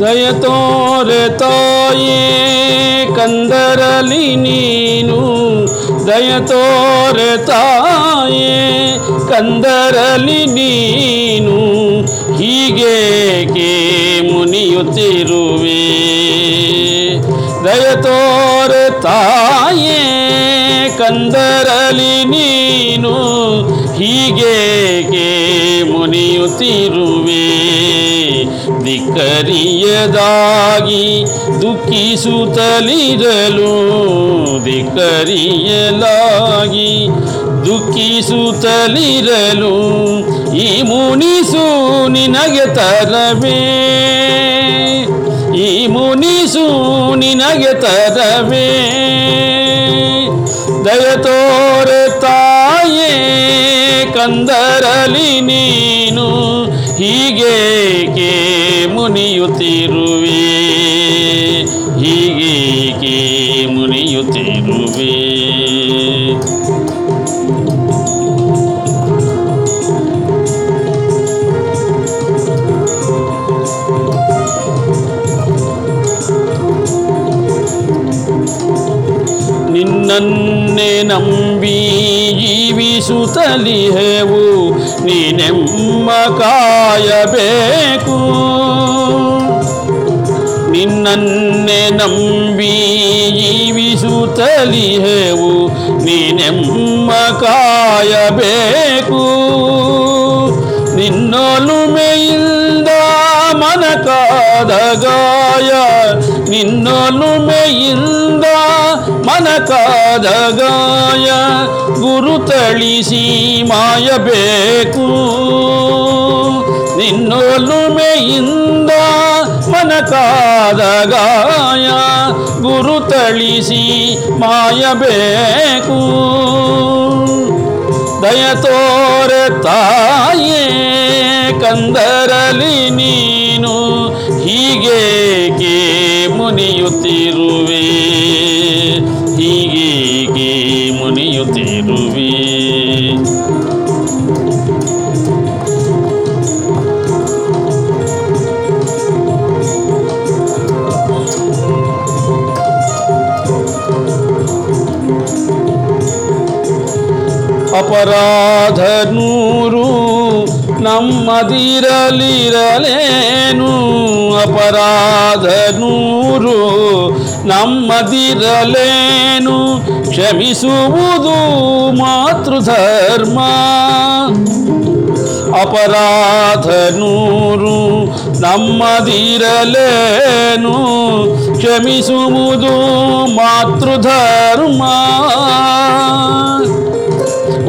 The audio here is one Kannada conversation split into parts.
ದಯ ತೋರೆ ತಾಯೇ ಕಂದರಲಿ ನೀನು ದಯ ತೋರೆ ತಾಯೇ ಕಂದರಲಿ ನೀನು ಹೀಗೆ ಹೀಗೇಕೆ ಮುನಿಯುತ್ತಿರುವೆ? ದಯ ತೋರೆ ತಾಯೇ ಕಂದರಲಿ ನೀನು ಹೀಗೇಕೆ ಮುನಿಯುತ್ತಿರುವೆ? ಧಿಕ್ಕರಿಯದಾಗಿ ದುಃಖಿಸುತ್ತಲಿರಲು ಧಿಕ್ಕರಿಯಲಾಗಿ ದುಃಖಿಸುತ್ತಲಿರಲು ಈ ಮುನಿಸು ನಿನಗೆ ತರವೇ? ಈ ಮುನಿಸು ನಿನಗೆ ತರವೇ? ದಯ ತೋರೆ ತಾಯೇ ಕಂದರಲಿ ನೀನು ಹೀಗೇಕೆ ಮುನಿಯುತ್ತಿರುವೆ? ಕೇ ಮುನಿಯುತ್ತಿರುವೆ? ನಿನ್ನನ್ನೇ ನಂಬಿ ಜೀವಿಸುತ್ತಲಿಹೆವು ನೀನೆಮ್ಮ ಕಾಯಬೇಕು. ನಿನ್ನನ್ನೇ ನಂಬಿ ಜೀವಿಸುತ್ತಲಿಹೆವು ನೀನೆಮ್ಮ ಕಾಯಬೇಕು. ನಿನ್ನೊಲುಮೆಯಿಂದ ಮನಕಾದ ನಿನ್ನೊಲುಮೆಯಿಂದ ಮನ ಕಾದಗಾಯ ಗುರು ತಳಿಸಿ ಮಾಯಬೇಕು ನಿನ್ನೊಲುಮೆಯಿಂದ ಮನಕಾದಗಾಯ ಗುರು ತಳಿಸಿ ಮಾಯಬೇಕು, ದಯ ತೋರೆ ತಾಯೇ, ಕಂದರಲಿ ನೀನು ಹೀಗೇಕೆ ಮುನಿಯುತ್ತಿರುವೆ? ಹೀಗೇಕೆ ಮುನಿಯುತ್ತಿರುವೆ? ಅಪರಾಧ ನೂರು ನಮ್ಮದಿರಲಿರಲೇನು? ಅಪರಾಧ ನೂರು ನಮ್ಮದಿರಲೇನು ಕ್ಷಮಿಸುವುದು ಮಾತೃಧರ್ಮ. ಅಪರಾಧ ನೂರು ನಮ್ಮದಿರಲೇನು ಕ್ಷಮಿಸುವುದು ಮಾತೃಧರ್ಮ.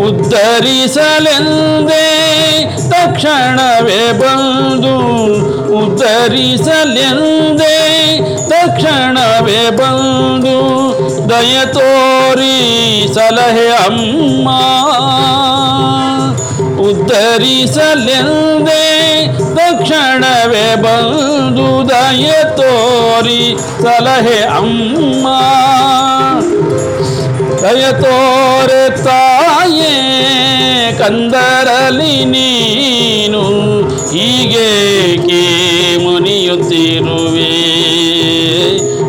ಉದ್ಧರಿಸಲೆಂದೇ ತಕ್ಷಣವೇ ಬಂದು, ಉದ್ಧರಿಸಲೆಂದೇ ತಕ್ಷಣವೇ ಬಂದು, ದಯ ತೋರಿ ಸಲಹೆ ಅಮ್ಮ. ಉದ್ಧರಿಸಲೆಂದೇ ತಕ್ಷಣವೇ ಬಂದು, ದಯ ತೋರಿ ಸಲಹೆ ಅಮ್ಮ. ದಯ ತೋರೆ ಕಂದರಲಿ ನೀನು ಹೀಗೇಕೆ ಮುನಿಯುತ್ತಿರುವೆ?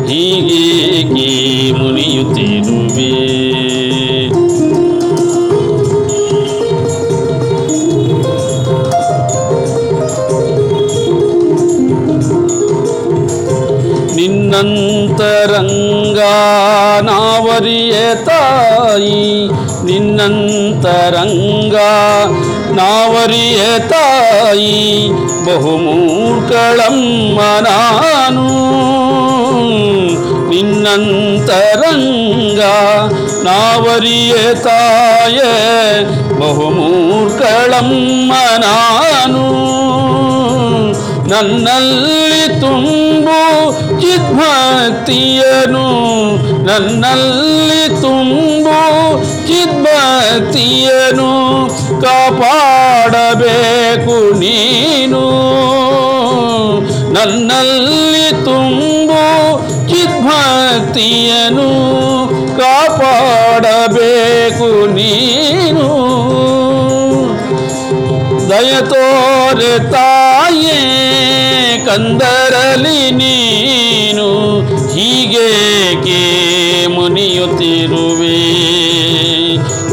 ಹೀಗೇಕೆ ಮುನಿಯುತ್ತಿರುವೆ? ನಿನ್ನಂತರಂಗ ನಾವರಿಯೇ ತಾಯಿ ನಿನ್ನಂತರಂಗ ನಾವರಿಯ ತಾಯಿ ಬಹುಮೂರ್ಖಳಮ್ಮ ನಾನು. ನಿನ್ನಂತರಂಗ ನಾವರಿಯ ತಾಯೇ ಬಹುಮೂರ್ಖಳಮ್ಮ ನಾನು. ನನ್ನಲ್ಲಿ ತುಂಬು ಚಿದ್ಭಕ್ತಿಯನು ನನ್ನಲ್ಲಿ ತುಂಬು ಕಿದ್ಬತಿಯನು ಕಾಪಾಡಬೇಕು ನೀನು. ನನ್ನಲ್ಲಿ ತುಂಬು ಚಿದ್ಭಕ್ತಿಯನು ದಯ ತೋರೆ ತಾಯೇ, ಕಂದರಲಿ ನೀನು ಹೀಗೇಕೆ ಮುನಿಯುತ್ತಿರುವೆ?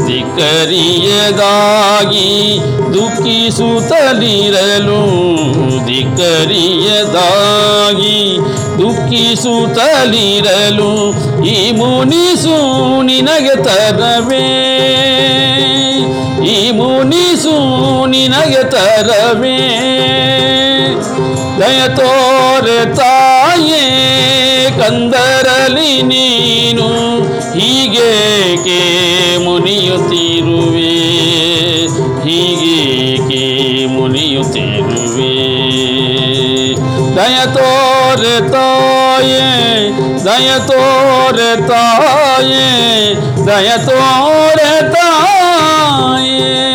ದಿಕ್ಕರಿಯದಾಗಿ ದುಃಖಿಸುತ್ತಲಿರಲು ದಿಕ್ಕರಿಯದಾಗಿ ದುಃಖಿಸುತ್ತಲಿರಲು ಈ ಮುನಿಸು ನಿನಗೆ ತರವೇ? ಮುನಿಸು ನಿನಗೆ ತರವೇ ದಯ ತೋರೆ ಕಂದರಲಿ ನೀನು, ಹೀಗೇಕೆ ಮುನಿಯುತ್ತಿರುವೆ? ಹೀಗೇಕೆ ಮುನಿಯುತ್ತಿರುವೆ? ದಯ ತೋರೆ ತಾಯೇ, ದಯ ತೋರೆ ದಯ ತೋರೆ মায়ে